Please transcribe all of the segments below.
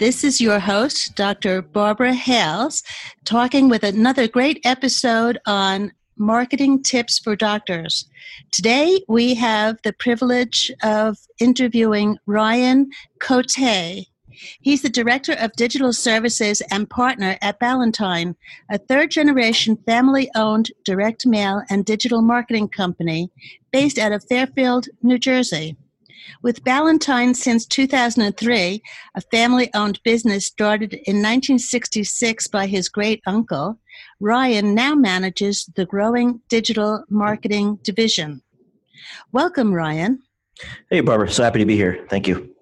This is your host, Dr. Barbara Hales, talking with another great episode on marketing tips for doctors. Today, we have the privilege of interviewing Ryan Cote. He's the Director of Digital Services and partner at Ballantine, a third generation family owned direct mail and digital marketing company based out of Fairfield, New Jersey. With Ballantine since 2003, a family owned business started in 1966 by his great uncle, Ryan now manages the growing digital marketing division. Welcome, Ryan. Hey, Barbara. So happy to be here. Thank you.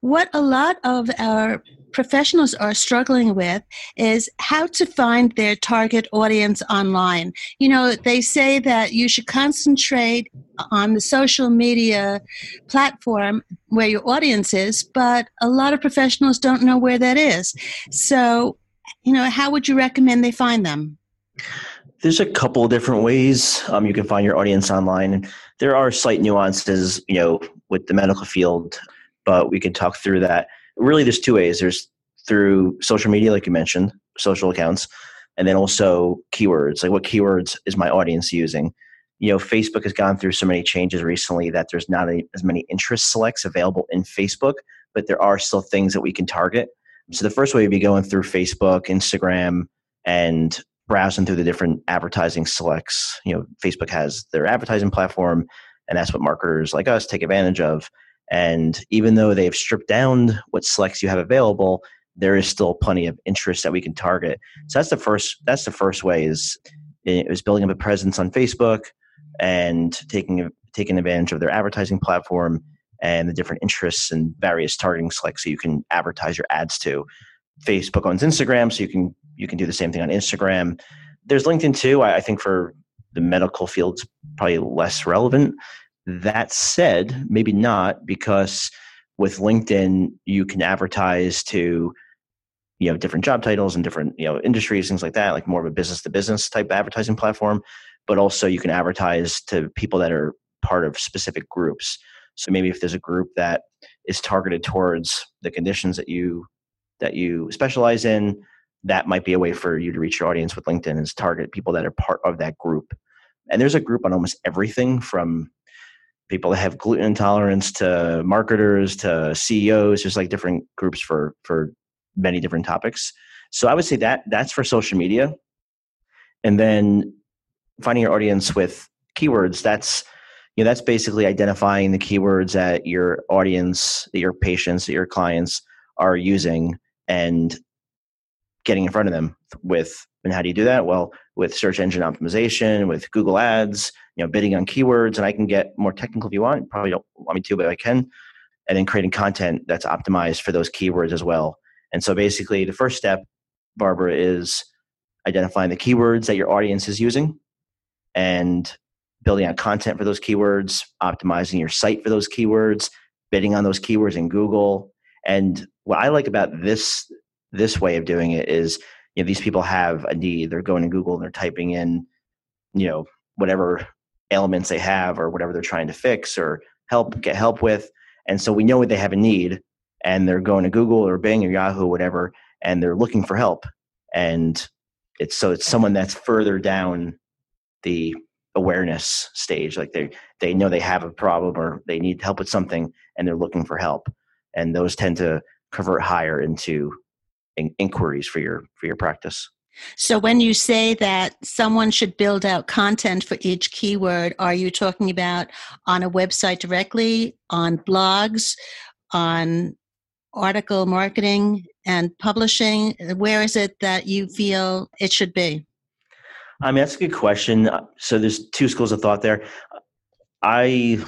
What a lot of our professionals are struggling with is how to find their target audience online. You know, they say that you should concentrate on the social media platform where your audience is, but a lot of professionals don't know where that is. So, you know, how would you recommend they find them? There's a couple different ways um, you can find your audience online. There are slight nuances, you know, with the medical field, but we can talk through that really there's two ways. There's through social media like you mentioned social accounts and then also keywords like what keywords is my audience using? You know facebook has gone through so many changes recently that there's not a, as many interest selects available in facebook but there are still things that we can target. So the first way would be going through facebook instagram and browsing through the different advertising selects. You know facebook has their advertising platform and that's what marketers like us take advantage of and even though they've stripped down what selects you have available, there is still plenty of interest that we can target. So that's the first. That's the first way is was building up a presence on Facebook and taking taking advantage of their advertising platform and the different interests and various targeting selects so you can advertise your ads to. Facebook owns Instagram, so you can you can do the same thing on Instagram. There's LinkedIn too. I, I think for the medical field, it's probably less relevant. That said, maybe not because with LinkedIn you can advertise to you know different job titles and different you know industries things like that like more of a business to business type advertising platform but also you can advertise to people that are part of specific groups. So maybe if there's a group that is targeted towards the conditions that you that you specialize in that might be a way for you to reach your audience with linkedin is target people that are part of that group. And there's a group on almost everything from people that have gluten intolerance to marketers to CEOs. There's like different groups for for many different topics. So I would say that that's for social media, and then finding your audience with keywords. That's you know that's basically identifying the keywords that your audience, that your patients, that your clients are using, and getting in front of them with. And how do you do that? Well, with search engine optimization, with Google Ads, you know, bidding on keywords, and I can get more technical if you want. Probably don't want me to, but I can. And then creating content that's optimized for those keywords as well. And so basically, the first step, Barbara, is identifying the keywords that your audience is using and building out content for those keywords, optimizing your site for those keywords, bidding on those keywords in Google. And what I like about this this way of doing it is you know these people have a need they're going to google and they're typing in you know whatever ailments they have or whatever they're trying to fix or help get help with. And so we know what they have a need and they're going to google or bing or yahoo or whatever and they're looking for help. And it's so it's someone that's further down the awareness stage like they they know they have a problem or they need help with something and they're looking for help. And those tend to convert higher into in- inquiries for your for your practice. So when you say that someone should build out content for each keyword, are you talking about on a website directly, on blogs, on article marketing and publishing? Where is it that you feel it should be? I mean, that's a good question. Uh, so there's two schools of thought there. I,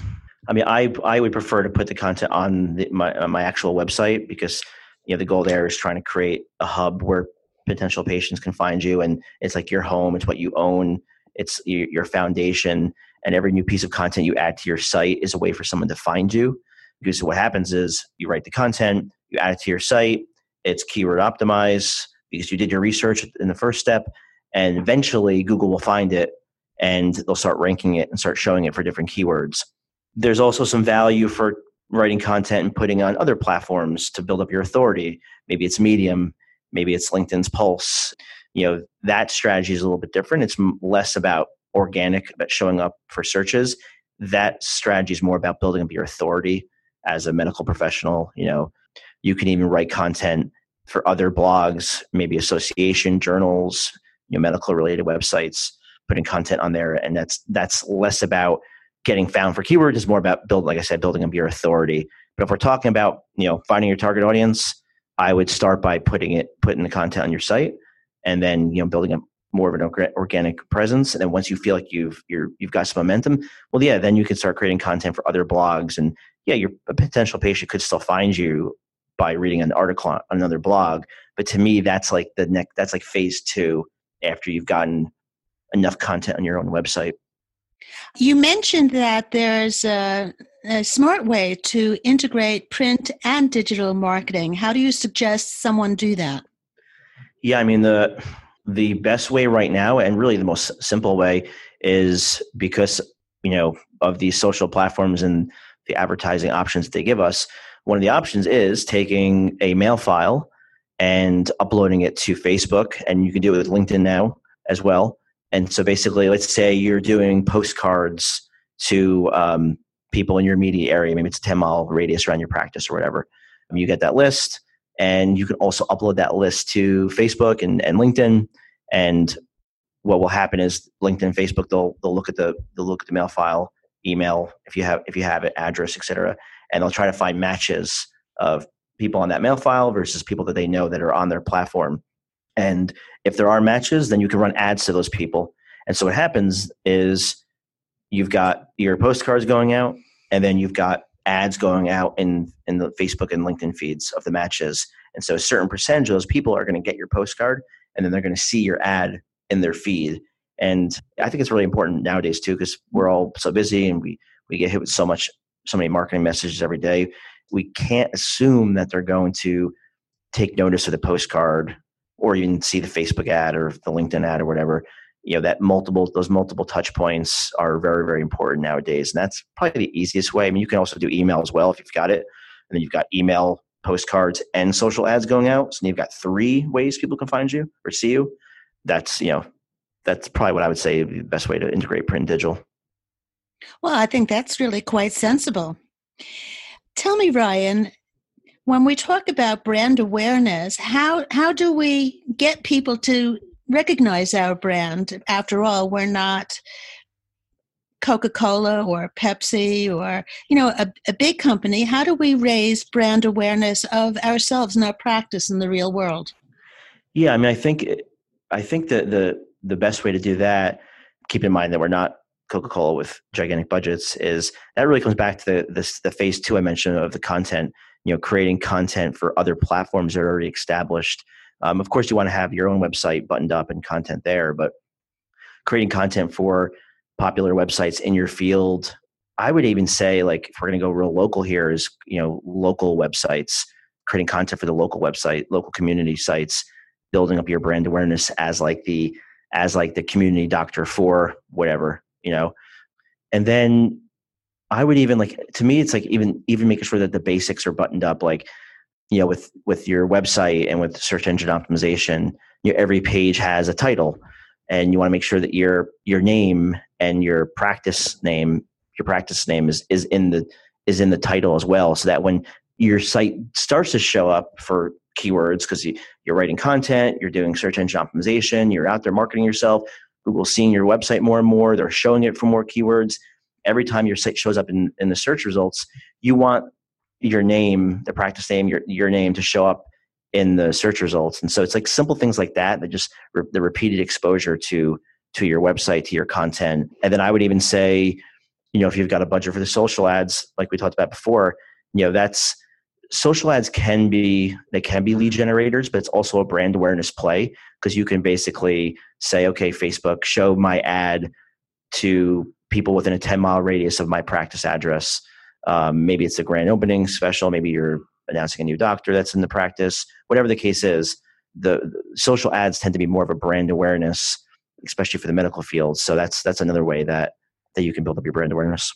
I mean, I I would prefer to put the content on the, my on my actual website because you know the goal there is trying to create a hub where potential patients can find you and it's like your home it's what you own it's your foundation and every new piece of content you add to your site is a way for someone to find you. Because what happens is you write the content you add it to your site it's keyword optimized because you did your research in the first step and eventually google will find it and they'll start ranking it and start showing it for different keywords. There's also some value for writing content and putting on other platforms to build up your authority. Maybe it's medium maybe it's linkedin's pulse. You know that strategy is a little bit different. It's less about organic about showing up for searches. That strategy is more about building up your authority as a medical professional. You know you can even write content for other blogs maybe association journals you know medical related websites putting content on there. And that's that's less about getting found for keywords. Is more about building like i said building up your authority. But if we're talking about you know finding your target audience I would start by putting it putting the content on your site, and then you know building up more of an organic presence. And then once you feel like you've you're, you've got some momentum, well, yeah, then you can start creating content for other blogs, and yeah, your potential patient could still find you by reading an article on another blog. But to me, that's like the next that's like phase two after you've gotten enough content on your own website. You mentioned that there's a, a, smart way to integrate print and digital marketing. How do you suggest someone do that? Yeah, I mean the the best way right now, and really the most simple way, is because you know of these social platforms and the advertising options they give us. One of the options is taking a mail file and uploading it to Facebook, and you can do it with LinkedIn now as well and so basically, let's say you're doing postcards to um, people in your immediate area, maybe it's a 10 mile radius around your practice or whatever. Um, you get that list, and you can also upload that list to Facebook and, and LinkedIn. And what will happen is LinkedIn, Facebook, they'll they'll look at the they'll look at the mail file, email if you have if you have it, address, etc., and they'll try to find matches of people on that mail file versus people that they know that are on their platform. And if there are matches, then you can run ads to those people. And so what happens is you've got your postcards going out, and then you've got ads going out in in the Facebook and LinkedIn feeds of the matches. And so a certain percentage of those people are going to get your postcard, and then they're going to see your ad in their feed. And I think it's really important nowadays too, because we're all so busy and we we get hit with so much so many marketing messages every day. We can't assume that they're going to take notice of the postcard or even see the Facebook ad or the LinkedIn ad or whatever, you know, that multiple those multiple touch points are very, very important nowadays. And that's probably the easiest way. I mean, you can also do email as well if you've got it. And then you've got email, postcards, and social ads going out. So you've got three ways people can find you or see you. That's, you know, that's probably what I would say the best way to integrate print and digital. Well, I think that's really quite sensible. Tell me, Ryan, when we talk about brand awareness, how how do we get people to recognize our brand? After all, we're not Coca-Cola or Pepsi or you know a, a big company. How do we raise brand awareness of ourselves and our practice in the real world? Yeah, I mean, I think I think that the the best way to do that, keep in mind that we're not Coca-Cola with gigantic budgets, is that really comes back to the this the phase two I mentioned of the content you know creating content for other platforms that are already established um, of course you want to have your own website buttoned up and content there but creating content for popular websites in your field i would even say like if we're going to go real local here is you know local websites creating content for the local website local community sites building up your brand awareness as like the as like the community doctor for whatever you know? And then I would even like to me it's like even even making sure that the basics are buttoned up like you know with with your website and with search engine optimization you know, every page has a title and you want to make sure that your your name and your practice name your practice name is is in the is in the title as well so that when your site starts to show up for keywords because you, you're writing content you're doing search engine optimization you're out there marketing yourself google's seeing your website more and more they're showing it for more keywords every time your site shows up in, in the search results, you want your name, the practice name, your, your name to show up in the search results. And so it's like simple things like that that just re- the repeated exposure to to your website, to your content. And then I would even say, you know, if you've got a budget for the social ads, like we talked about before, you know, that's social ads can be they can be lead generators but it's also a brand awareness play because you can basically say okay facebook show my ad to people within a 10 mile radius of my practice address um, maybe it's a grand opening special maybe you're announcing a new doctor that's in the practice whatever the case is the, the social ads tend to be more of a brand awareness especially for the medical field so that's that's another way that that you can build up your brand awareness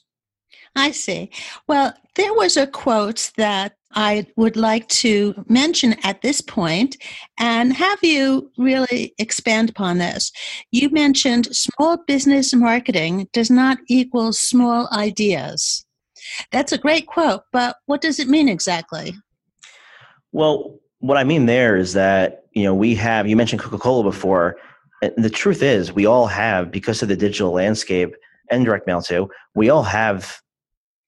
I see. Well, there was a quote that I would like to mention at this point and have you really expand upon this. You mentioned small business marketing does not equal small ideas. That's a great quote, but what does it mean exactly? Well, what I mean there is that, you know, we have, you mentioned Coca Cola before. And the truth is, we all have, because of the digital landscape and direct mail too, we all have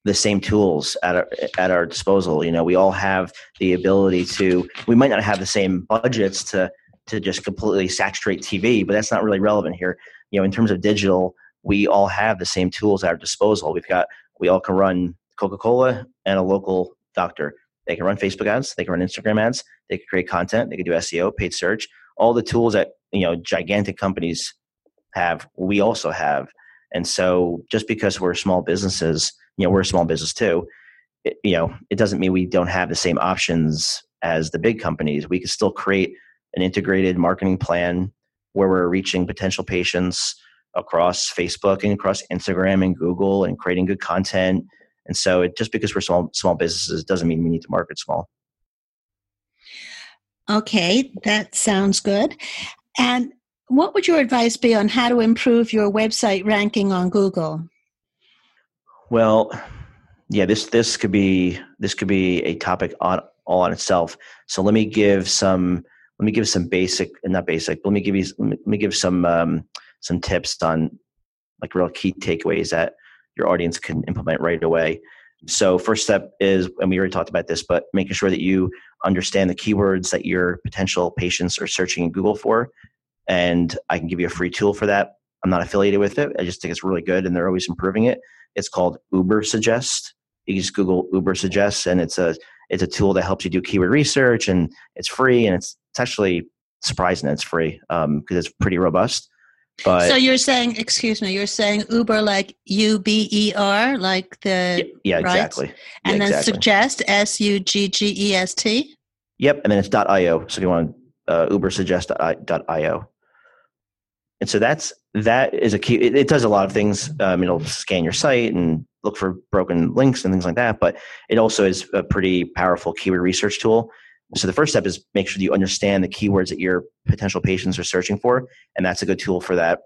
the same tools at our, at our disposal. You know, we all have the ability to. We might not have the same budgets to to just completely saturate TV, but that's not really relevant here. You know, in terms of digital, we all have the same tools at our disposal. We've got we all can run Coca Cola and a local doctor. They can run Facebook ads. They can run Instagram ads. They can create content. They can do SEO, paid search. All the tools that you know gigantic companies have, we also have. And so, just because we're small businesses you know we're a small business too it, you know it doesn't mean we don't have the same options as the big companies we can still create an integrated marketing plan where we're reaching potential patients across facebook and across instagram and google and creating good content and so it, just because we're small small businesses doesn't mean we need to market small okay that sounds good and what would your advice be on how to improve your website ranking on google well, yeah, this this could be this could be a topic on all on itself. So let me give some let me give some basic not basic. Let me give you let me give some um, some tips on like real key takeaways that your audience can implement right away. So first step is, and we already talked about this, but making sure that you understand the keywords that your potential patients are searching in Google for. And I can give you a free tool for that. I'm not affiliated with it. I just think it's really good and they're always improving it. It's called Uber Suggest. You just Google Uber Suggest and it's a it's a tool that helps you do keyword research, and it's free, and it's it's actually surprising that it's free because um, it's pretty robust. But so you're saying, excuse me, you're saying Uber like U B E R, like the yeah, yeah right? exactly, and yeah, then exactly. suggest S U G G E S T. Yep, and then it's dot .io. So if you want to uh, Ubersuggest.io, and so that's that is a key. It, it does a lot of things. Um, it'll scan your site and look for broken links and things like that. But it also is a pretty powerful keyword research tool. So the first step is make sure you understand the keywords that your potential patients are searching for, and that's a good tool for that.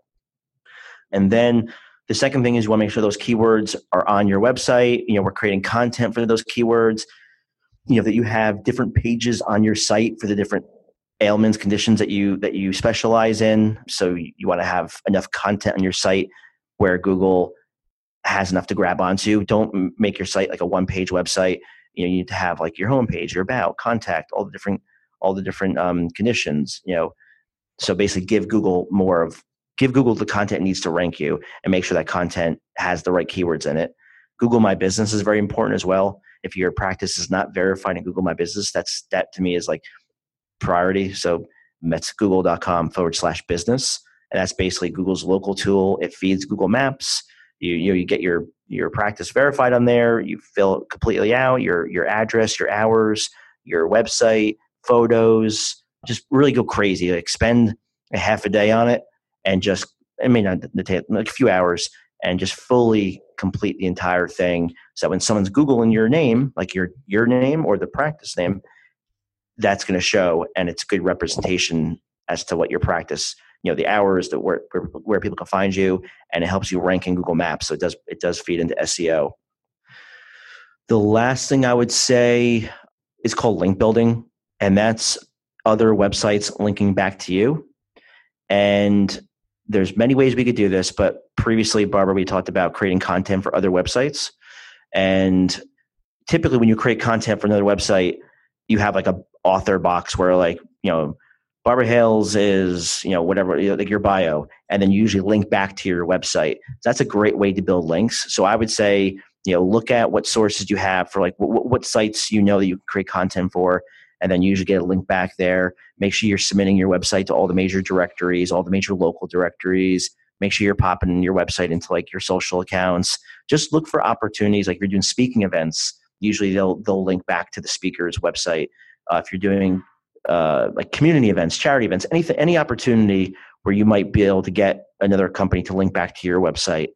And then the second thing is you want to make sure those keywords are on your website. You know, we're creating content for those keywords. You know that you have different pages on your site for the different ailments conditions that you that you specialize in so you want to have enough content on your site where google has enough to grab onto don't make your site like a one page website you know you need to have like your homepage your about contact all the different all the different um, conditions you know so basically give google more of give google the content needs to rank you and make sure that content has the right keywords in it google my business is very important as well if your practice is not verified in google my business that's that to me is like priority. So that's google.com forward slash business. And that's basically Google's local tool. It feeds Google Maps. You, you, know, you get your, your practice verified on there. You fill it completely out, your, your address, your hours, your website, photos, just really go crazy. Like spend a half a day on it and just, I mean, not like a few hours and just fully complete the entire thing. So when someone's Googling your name, like your, your name or the practice name, that's going to show and it's good representation as to what your practice you know the hours that where, where people can find you and it helps you rank in google maps so it does it does feed into seo the last thing i would say is called link building and that's other websites linking back to you. And there's many ways we could do this but previously barbara we talked about creating content for other websites. And typically when you create content for another website you have like a author box where like you know Barbara Hales is, you know, whatever, you know, like your bio, and then you usually link back to your website. That's a great way to build links. So I would say you know look at what sources you have for like what, what sites you know that you can create content for and then you usually get a link back there make sure you're submitting your website to all the major directories all the major local directories make sure you're popping your website into like your social accounts just look for opportunities like you're doing speaking events usually they'll they'll link back to the speaker's website uh, if you're doing uh, like community events charity events anything any opportunity where you might be able to get another company to link back to your website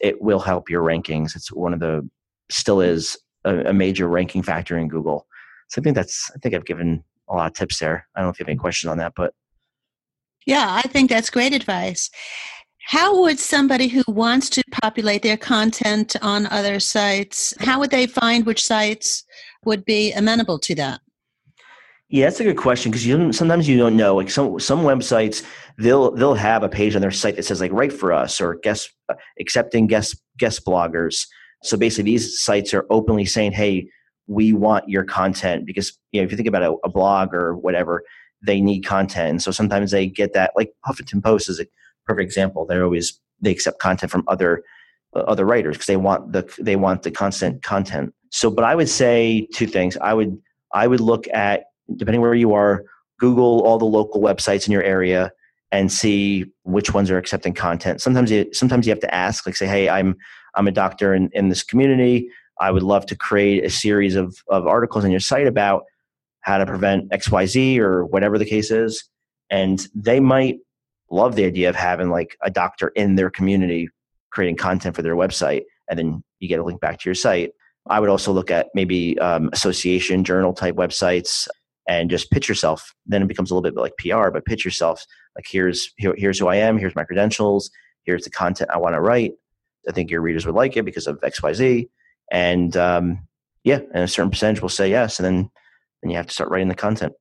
it will help your rankings. It's one of the still is a, a, major ranking factor in Google. So I think that's I think I've given a lot of tips there. I don't know if you have any questions on that, but yeah, I think that's great advice. How would somebody who wants to populate their content on other sites, how would they find which sites would be amenable to that? Yeah, that's a good question because you sometimes you don't know. Like some some websites, they'll they'll have a page on their site that says like "write for us" or "guest uh, accepting guest guest bloggers." So basically, these sites are openly saying, "Hey, we want your content," because you know if you think about a, a blog or whatever, they need content. And so sometimes they get that. Like Huffington Post is a perfect example. They're always they accept content from other uh, other writers because they want the they want the constant content. So, but I would say two things. I would I would look at depending where you are, Google all the local websites in your area and see which ones are accepting content. Sometimes you sometimes you have to ask, like say, hey, I'm I'm a doctor in, in this community. I would love to create a series of, of articles on your site about how to prevent XYZ or whatever the case is. And they might love the idea of having like a doctor in their community creating content for their website. And then you get a link back to your site. I would also look at maybe um, association journal type websites and just pitch yourself. Then it becomes a little bit like PR, but pitch yourself. Like here's here, here's who I am. Here's my credentials. Here's the content I want to write. I think your readers would like it because of X Y Z. And um, yeah, and a certain percentage will say yes, and then then you have to start writing the content.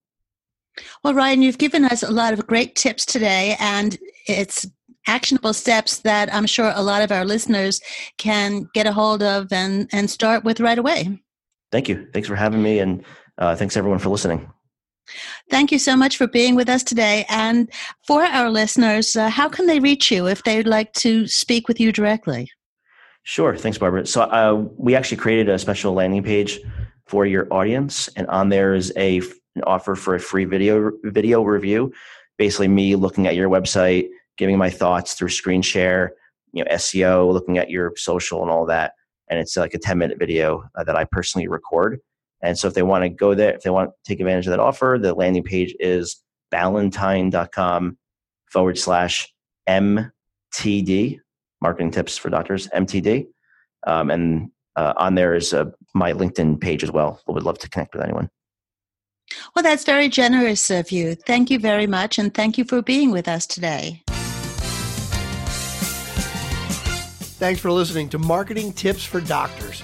Well, Ryan, you've given us a lot of great tips today, and it's actionable steps that I'm sure a lot of our listeners can get a hold of and and start with right away. Thank you. Thanks for having me, and uh, thanks everyone for listening. Thank you so much for being with us today. And for our listeners, uh, how can they reach you if they'd like to speak with you directly? Sure. Thanks, Barbara. So uh, we actually created a special landing page for your audience, and on there is a an offer for a free video video review. Basically, me looking at your website, giving my thoughts through screen share, you know, SEO, looking at your social and all that. And it's like a 10 minute video uh, that I personally record and so if they want to go there, if they want to take advantage of that offer, the landing page is ballantine.com forward slash MTD, marketing tips for doctors, MTD. Um, and uh, on there is uh, my LinkedIn page as well. I would love to connect with anyone. Well, that's very generous of you. Thank you very much. And thank you for being with us today. Thanks for listening to Marketing Tips for Doctors.